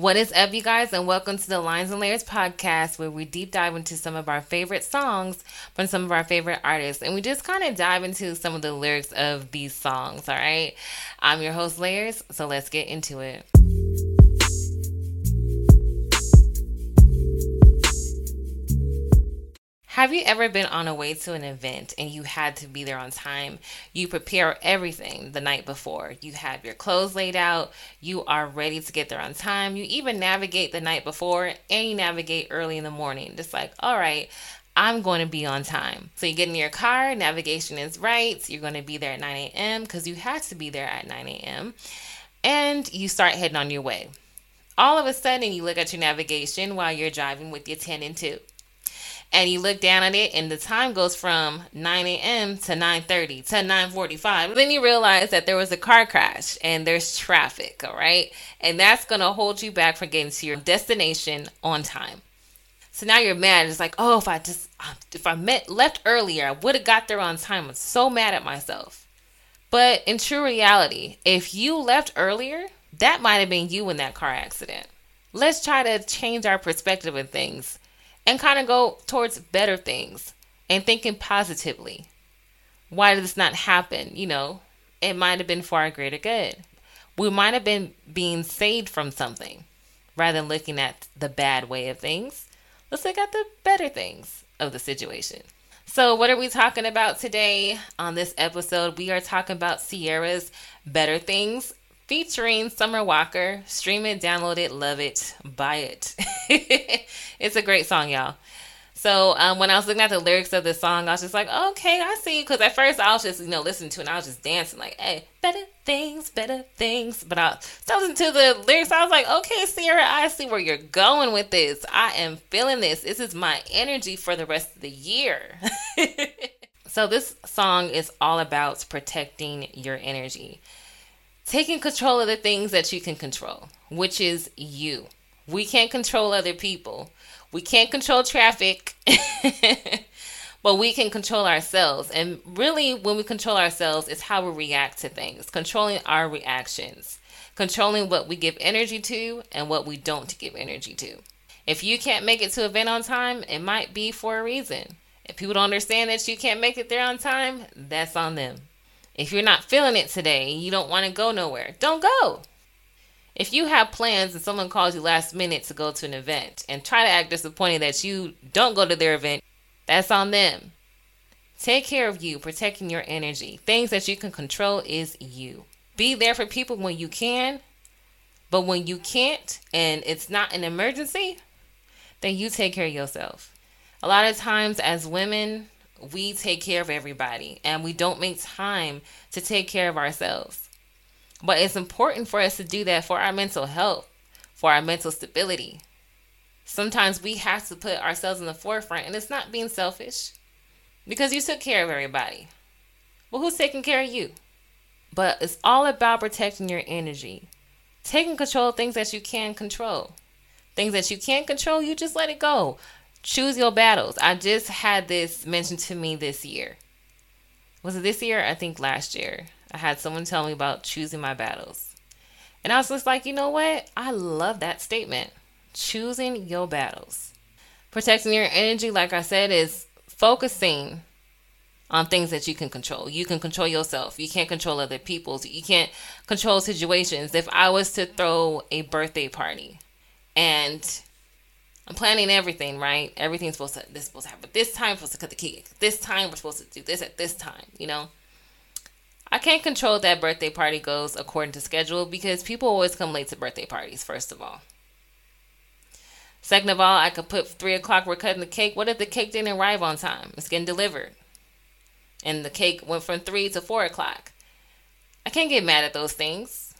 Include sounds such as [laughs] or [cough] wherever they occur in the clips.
What is up, you guys, and welcome to the Lines and Layerz podcast, where we deep dive into some of our favorite songs from some of our favorite artists, and we just kind of dive into some of the lyrics of these songs. All right, I'm your host, Layers, so let's get into it. Have you ever been on a way to an event and you had to be there on time? You prepare everything the night before. You have your clothes laid out. You are ready to get there on time. You even navigate the night before and you navigate early in the morning. Just like, all right, I'm going to be on time. So you get in your car, navigation is right. You're going to be there at 9 a.m. because you had to be there at 9 a.m. And you start heading on your way. All of a sudden, you look at your navigation while you're driving with your 10 and 2 and you look down at it and the time goes from 9 a.m. to 9.30 to 9.45 then you realize that there was a car crash and there's traffic all right? And that's going to hold you back from getting to your destination on time. So now you're mad. It's like oh if i just if i met left earlier i would have got there on time. I'm so mad at myself. But in true reality if you left earlier that might have been you in that car accident. Let's try to change our perspective of things and kind of go towards better things and thinking positively. Why did this not happen? You know, it might have been for our greater good. We might have been being saved from something rather than looking at the bad way of things. Let's look at the better things of the situation. So, what are we talking about today on this episode? We are talking about Ciara's Better Things featuring Summer Walker. Stream it, download it, love it, buy it. [laughs] it's a great song, y'all. So um, when I was looking at the lyrics of the song, I was just like, okay, I see. Because at first I was just, you know, listening to it and I was just dancing like, hey, better things, better things. But I was listening to the lyrics. I was like, okay, Ciara, I see where you're going with this. I am feeling this. This is my energy for the rest of the year. [laughs] so this song is all about protecting your energy taking control of the things that you can control, which is you. We can't control other people. We can't control traffic, [laughs] but we can control ourselves. And really, when we control ourselves, it's how we react to things, controlling our reactions, controlling what we give energy to and what we don't give energy to. If you can't make it to event on time, it might be for a reason. If people don't understand that you can't make it there on time, that's on them. If you're not feeling it today, you don't want to go nowhere, don't go. If you have plans and someone calls you last minute to go to an event and try to act disappointed that you don't go to their event, that's on them. Take care of you, protecting your energy. Things that you can control is you. Be there for people when you can, but when you can't and it's not an emergency, then you take care of yourself. A lot of times, as women, we take care of everybody and we don't make time to take care of ourselves. But it's important for us to do that for our mental health, for our mental stability. Sometimes we have to put ourselves in the forefront, and it's not being selfish because you took care of everybody. Well, who's taking care of you? But it's all about protecting your energy, taking control of things that you can control. Things that you can't control, you just let it go choose your battles. I just had this mentioned to me this year. Was it this year? I think last year. I had someone tell me about choosing my battles. And I was just like, you know what? I love that statement. Choosing your battles. Protecting your energy, like I said, is focusing on things that you can control. You can control yourself. You can't control other people's. You can't control situations. If I was to throw a birthday party and I'm planning everything, right? Everything's supposed to this supposed to happen. But this time, supposed to cut the cake. This time, we're supposed to do this at this time. You know, I can't control that birthday party goes according to schedule because people always come late to birthday parties. First of all. Second of all, I could put three o'clock. We're cutting the cake. What if the cake didn't arrive on time? It's getting delivered, and the cake went from three to four o'clock. I can't get mad at those things.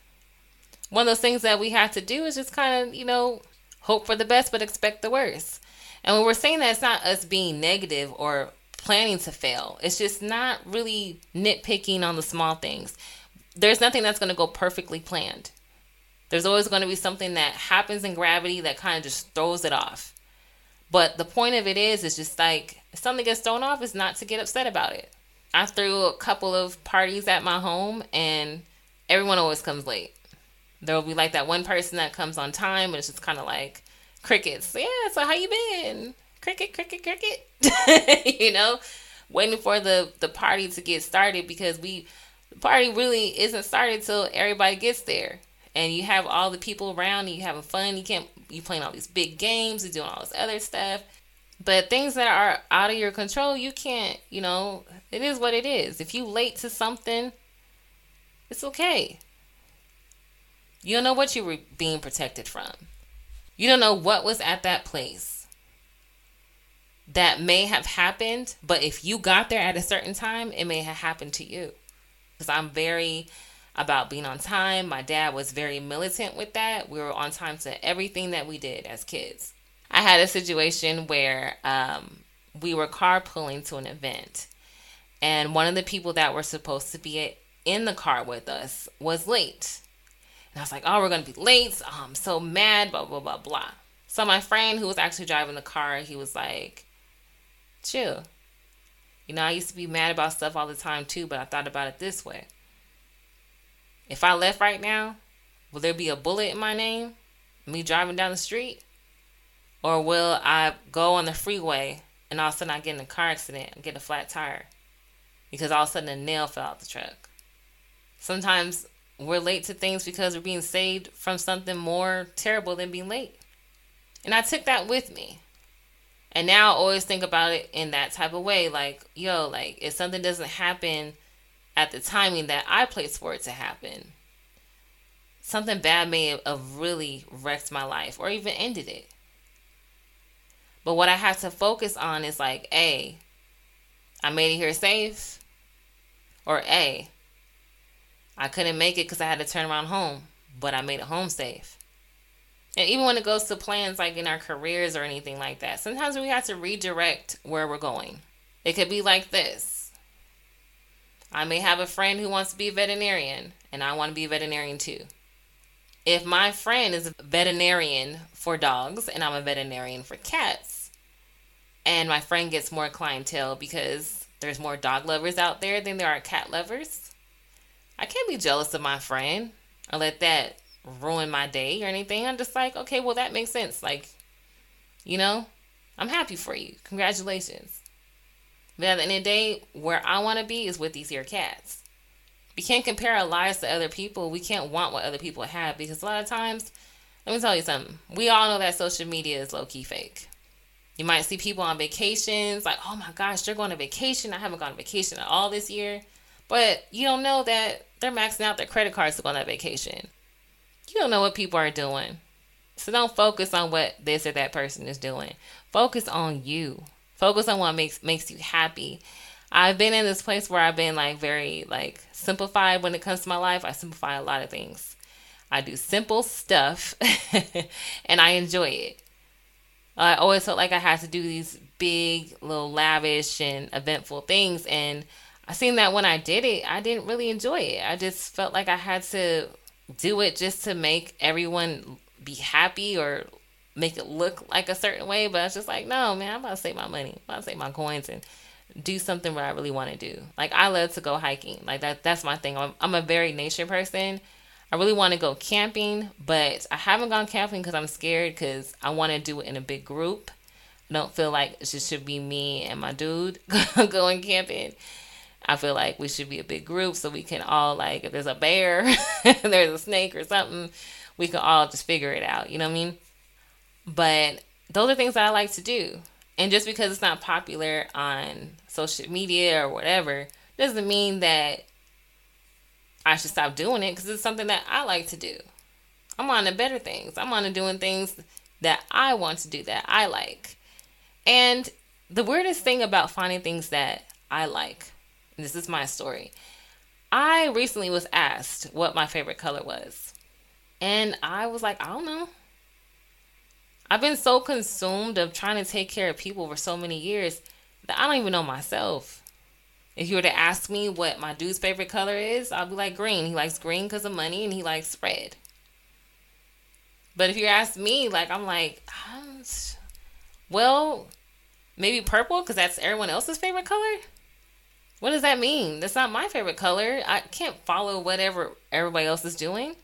One of those things that we have to do is just kind of, you know, hope for the best but expect the worst. And when we're saying that, it's not us being negative or planning to fail. It's just not really nitpicking on the small things. There's nothing that's going to go perfectly planned. There's always going to be something that happens in gravity that kind of just throws it off. But the point of it is, it's just like if something gets thrown off, is not to get upset about it. I threw a couple of parties at my home, and everyone always comes late. There will be like that one person that comes on time, and it's just kind of like crickets. Yeah, so how you been? Cricket, cricket, cricket. [laughs] you know, waiting for the the party to get started because we the party really isn't started till everybody gets there. And you have all the people around, and you having fun. You can't you playing all these big games, you doing all this other stuff. But things that are out of your control, you can't, you know, it is what it is. If you late to something, it's okay. You don't know what you were being protected from. You don't know what was at that place that may have happened, but if you got there at a certain time, it may have happened to you. Because I'm very about being on time. My dad was very militant with that. We were on time to everything that we did as kids. I had a situation where um, we were carpooling to an event, and one of the people that were supposed to be in the car with us was late. And I was like, oh, we're going to be late. Oh, I'm so mad, blah, blah, blah, blah. So my friend who was actually driving the car, he was like, chill. You know, I used to be mad about stuff all the time too, but I thought about it this way. If I left right now, will there be a bullet in my name? Me driving down the street? Or will I go on the freeway and all of a sudden I get in a car accident and get a flat tire? Because all of a sudden a nail fell out the truck. Sometimes we're late to things because we're being saved from something more terrible than being late. And I took that with me. And now I always think about it in that type of way. Like, yo, like if something doesn't happen at the timing that I placed for it to happen, something bad may have really wrecked my life or even ended it. But what I have to focus on is like, A, I made it here safe, or A, I couldn't make it because I had to turn around home, but I made it home safe. And even when it goes to plans like in our careers or anything like that, sometimes we have to redirect where we're going. It could be like this I may have a friend who wants to be a veterinarian, and I want to be a veterinarian too. If my friend is a veterinarian for dogs and I'm a veterinarian for cats, and my friend gets more clientele because there's more dog lovers out there than there are cat lovers, I can't be jealous of my friend or let that ruin my day or anything. I'm just like, okay, well, that makes sense. Like, you know, I'm happy for you. Congratulations. But at the end of the day, where I want to be is with these here cats. We can't compare our lives to other people. We can't want what other people have because a lot of times, let me tell you something. We all know that social media is low key fake. You might see people on vacations, like, oh my gosh, they're going on vacation. I haven't gone on vacation at all this year. But you don't know that they're maxing out their credit cards to go on that vacation. You don't know what people are doing. So don't focus on what this or that person is doing. Focus on you. Focus on what makes makes you happy. I've been in this place where I've been like very like simplified when it comes to my life. I simplify a lot of things. I do simple stuff [laughs] and I enjoy it. I always felt like I had to do these big, little lavish and eventful things and I seen that when I did it, I didn't really enjoy it. I just felt like I had to do it just to make everyone be happy or make it look like a certain way. But I was just like, no, man, I'm about to save my money. I'm about to save my coins and do something what I really want to do. Like I love to go hiking. Like that that's my thing. I'm, I'm a very nature person. I really want to go camping, but I haven't gone camping because I'm scared because I want to do it in a big group. I don't feel like it should be me and my dude [laughs] going camping. I feel like we should be a big group so we can all like if there's a bear, [laughs] there's a snake or something, we can all just figure it out. You know what I mean? But those are things that I like to do. And just because it's not popular on social media or whatever doesn't mean that I should stop doing it because it's something that I like to do. I'm on to better things. I'm on to doing things that I want to do that I like. And the weirdest thing about finding things that I like this is my story. I recently was asked what my favorite color was. And I was like, I don't know. I've been so consumed of trying to take care of people for so many years that I don't even know myself. If you were to ask me what my dude's favorite color is, I'll be like green. He likes green because of money and he likes red. But if you ask me, like, I'm like, well, maybe purple because that's everyone else's favorite color. What does that mean? That's not my favorite color. I can't follow whatever everybody else is doing.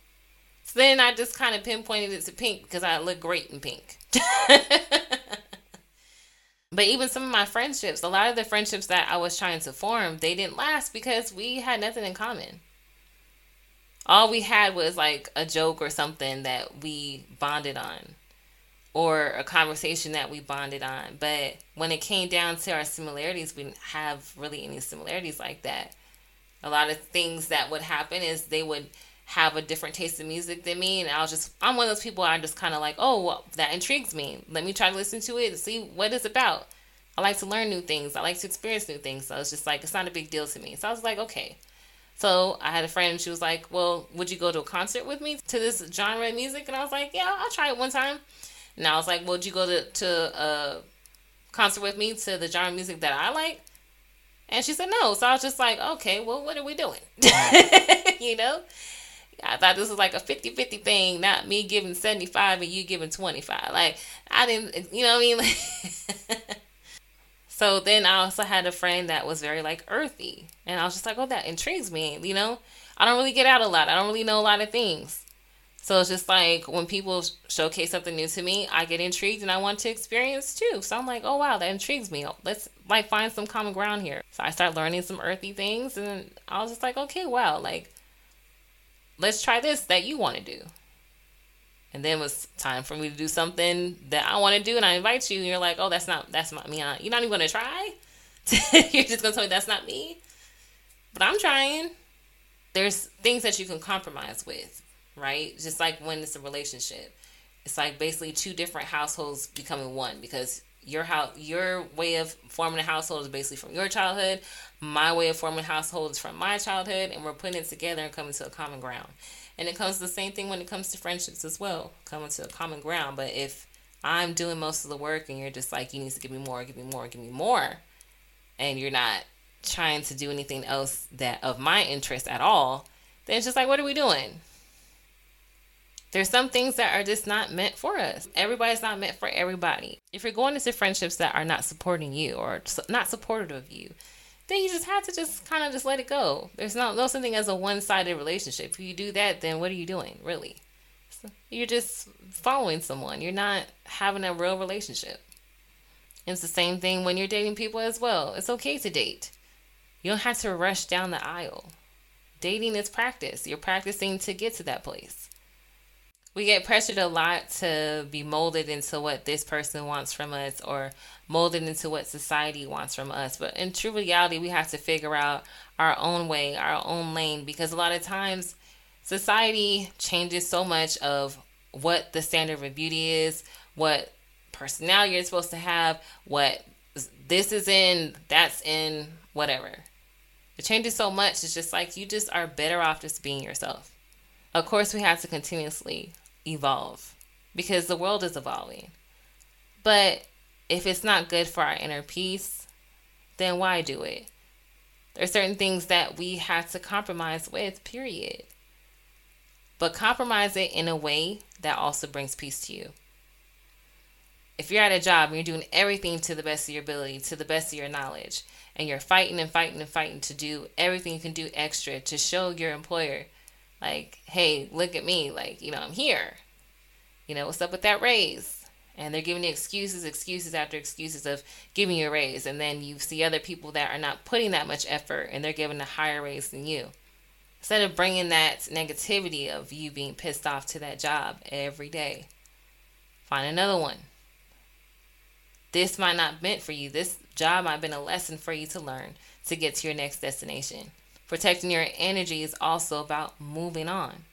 So then I just kind of pinpointed it to pink because I look great in pink. [laughs] but even some of my friendships, a lot of the friendships that I was trying to form, they didn't last because we had nothing in common. All we had was like a joke or something that we bonded on or a conversation that we bonded on. But when it came down to our similarities, we didn't have really any similarities like that. A lot of things that would happen is they would have a different taste in music than me and I was just I'm one of those people I'm just kind of like, "Oh, well, that intrigues me. Let me try to listen to it and see what it's about." I like to learn new things. I like to experience new things. So it's just like it's not a big deal to me. So I was like, "Okay." So I had a friend she was like, "Well, would you go to a concert with me to this genre of music?" And I was like, "Yeah, I'll try it one time." And I was like, "Would you go to to a concert with me to the genre of music that I like?" And she said no. So I was just like, "Okay, well, what are we doing?" [laughs] you know? I thought this was like a 50 50 thing, not me giving 75 and you giving 25. Like, I didn't, you know what I mean? [laughs] so then I also had a friend that was very like earthy. And I was just like, oh, that intrigues me. You know, I don't really get out a lot, I don't really know a lot of things. So it's just like when people showcase something new to me, I get intrigued and I want to experience too. So I'm like, oh wow, that intrigues me. Let's like find some common ground here. So I start learning some earthy things and I was just like, okay, wow, like let's try this that you want to do. And then it was time for me to do something that I want to do, and I invite you, and you're like, "Oh, that's not that's not me. You're not even gonna try. [laughs] you're just gonna tell me that's not me." But I'm trying. There's things that you can compromise with, right? Just like when it's a relationship, it's like basically two different households becoming one because your house, your way of forming a household is basically from your childhood my way of forming households from my childhood and we're putting it together and coming to a common ground. And it comes the same thing when it comes to friendships as well, coming to a common ground. But if I'm doing most of the work and you're just like, you need to give me more, give me more, give me more, and you're not trying to do anything else that of my interest at all, then it's just like, what are we doing? There's some things that are just not meant for us. Everybody's not meant for everybody. If you're going into friendships that are not supporting you or not supportive of you, then you just have to just kind of just let it go. There's no no something as a one sided relationship. If you do that, then what are you doing, really? You're just following someone. You're not having a real relationship. It's the same thing when you're dating people as well. It's okay to date. You don't have to rush down the aisle. Dating is practice. You're practicing to get to that place we get pressured a lot to be molded into what this person wants from us or molded into what society wants from us. But in true reality, we have to figure out our own way, our own lane, because a lot of times society changes so much of what the standard of beauty is, what personality you're supposed to have, what this is in, that's in, whatever. It changes so much. It's just like you just are better off just being yourself. Of course, we have to continuously evolve because the world is evolving. But if it's not good for our inner peace, then why do it? There are certain things that we have to compromise with, period. But compromise it in a way that also brings peace to you. If you're at a job and you're doing everything to the best of your ability, to the best of your knowledge, and you're fighting and fighting and fighting to do everything you can do extra to show your employer like, hey, look at me, like, you know, I'm here. You know, what's up with that raise? And they're giving you excuses, excuses after excuses of giving you a raise. And then you see other people that are not putting that much effort and they're giving a higher raise than you. Instead of bringing that negativity of you being pissed off to that job every day, find another one. This might not meant for you. This job might have been a lesson for you to learn to get to your next destination. Protecting your energy is also about moving on.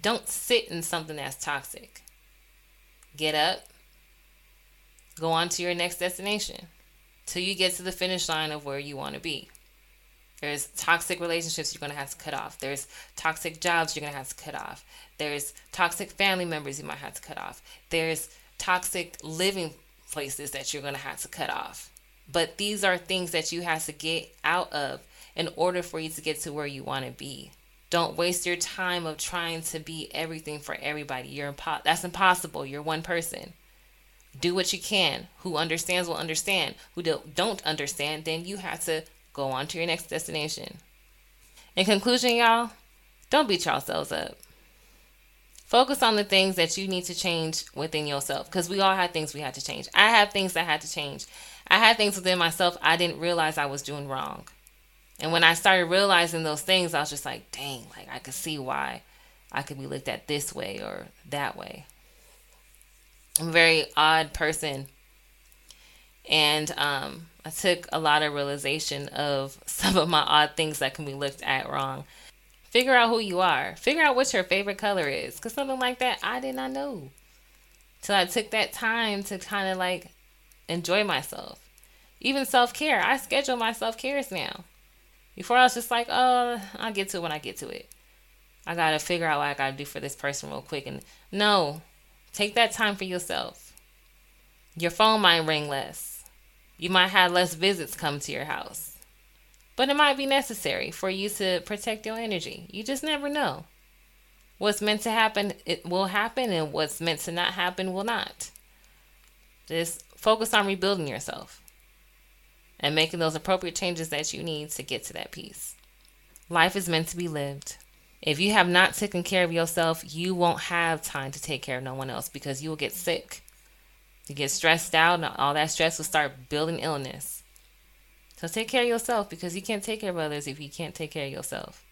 Don't sit in something that's toxic. Get up, go on to your next destination till you get to the finish line of where you want to be. There's toxic relationships you're going to have to cut off. There's toxic jobs you're going to have to cut off. There's toxic family members you might have to cut off. There's toxic living places that you're going to have to cut off. But these are things that you have to get out of in order for you to get to where you want to be. Don't waste your time of trying to be everything for everybody. You're impo- that's impossible. You're one person. Do what you can. Who understands will understand. Who don't understand, then you have to go on to your next destination. In conclusion, y'all, don't beat yourselves up. Focus on the things that you need to change within yourself because we all had things we had to change. I have things that had to change. I had things within myself I didn't realize I was doing wrong. And when I started realizing those things, I was just like, dang, like I could see why I could be looked at this way or that way. I'm a very odd person. And um, I took a lot of realization of [laughs] some of my odd things that can be looked at wrong. Figure out who you are. Figure out what your favorite color is. Because something like that, I did not know. So I took that time to kind of like enjoy myself. Even self care. I schedule my self cares now. Before I was just like, oh, I'll get to it when I get to it. I gotta figure out what I gotta do for this person real quick. And no, take that time for yourself. Your phone might ring less. You might have less visits come to your house. But it might be necessary for you to protect your energy. You just never know. What's meant to happen, it will happen, and what's meant to not happen will not. Just focus on rebuilding yourself and making those appropriate changes that you need to get to that peace. Life is meant to be lived. If you have not taken care of yourself, you won't have time to take care of no one else because you will get sick. You get stressed out, and all that stress will start building illness. So take care of yourself because you can't take care of others if you can't take care of yourself.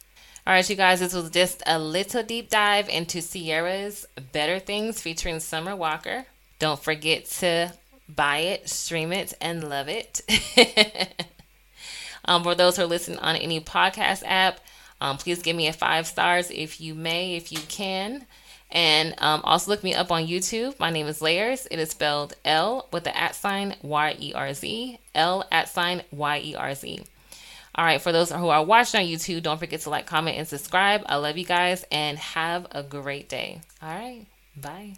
All right, you guys, this was just a little deep dive into Ciara's Better Things featuring Summer Walker. Don't forget to buy it, stream it, and love it. [laughs] um, for those who are listening on any podcast app, um, please give me a five stars if you may, if you can. And um, also look me up on YouTube. My name is Layers. It is spelled L with the at sign Y E R Z. L at sign Y E R Z. All right, for those who are watching on YouTube, don't forget to like, comment, and subscribe. I love you guys and have a great day. All right, bye.